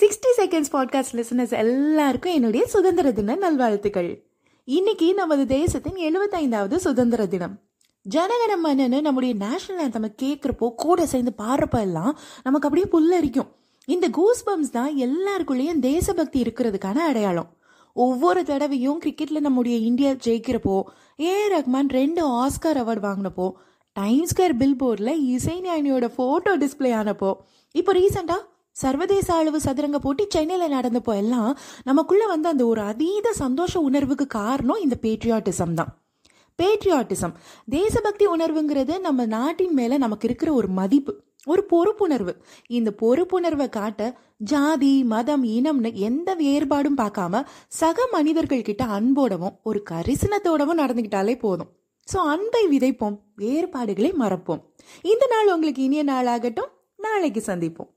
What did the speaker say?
Sixty seconds podcast listeners எல்லாருக்கும் என்னுடைய சுதந்திர தின நல்வாழ்த்துக்கள். இன்னைக்கு நமது தேசத்தின் எழுபத்தைந்தாவது சுதந்திர தினம். ஜனகணமனு நம்முடைய நேஷனல் ஆந்தம் கேட்குறப்போ கூட சேர்ந்து பாடுறப்ப எல்லாம் நமக்கு அப்படியே புல்லரிக்கும். இந்த கூஸ் பம்ஸ் தான் எல்லாருக்குள்ளேயும் தேசபக்தி இருக்கிறதுக்கான அடையாளம். ஒவ்வொரு தடவையும் கிரிக்கெட்டில் நம்முடைய இந்தியா ஜெயிக்கிறப்போ ஏ ரஹ்மான் ரெண்டு ஆஸ்கார் அவார்டு வாங்கினப்போ டைம் ஸ்கொயர் பில் போர்டில் இசை ஞானியோட ஃபோட்டோ டிஸ்பிளே ஆனப்போ இப்போ ரீசெண்டாக சர்வதேச அளவு சதுரங்க போட்டி சென்னையில் நடந்தப்போ எல்லாம் நமக்குள்ள வந்து அந்த ஒரு அதீத சந்தோஷ உணர்வுக்கு காரணம் இந்த பேட்ரியாட்டிசம் தான். பேட்ரியாட்டிசம் தேசபக்தி உணர்வுங்கிறது நம்ம நாட்டின் மேல நமக்கு இருக்கிற ஒரு மதிப்பு ஒரு பொறுப்புணர்வு. இந்த பொறுப்புணர்வை காட்ட ஜாதி மதம் இனம்னு எந்த வேறுபாடும் பார்க்காம சக மனிதர்கள் கிட்ட அன்போடவும் ஒரு கரிசனத்தோடவும் நடந்துக்கிட்டாலே போதும். ஸோ அன்பை விதைப்போம் வேறுபாடுகளை மறப்போம். இந்த நாள் உங்களுக்கு இனிய நாளாகட்டும். நாளைக்கு சந்திப்போம்.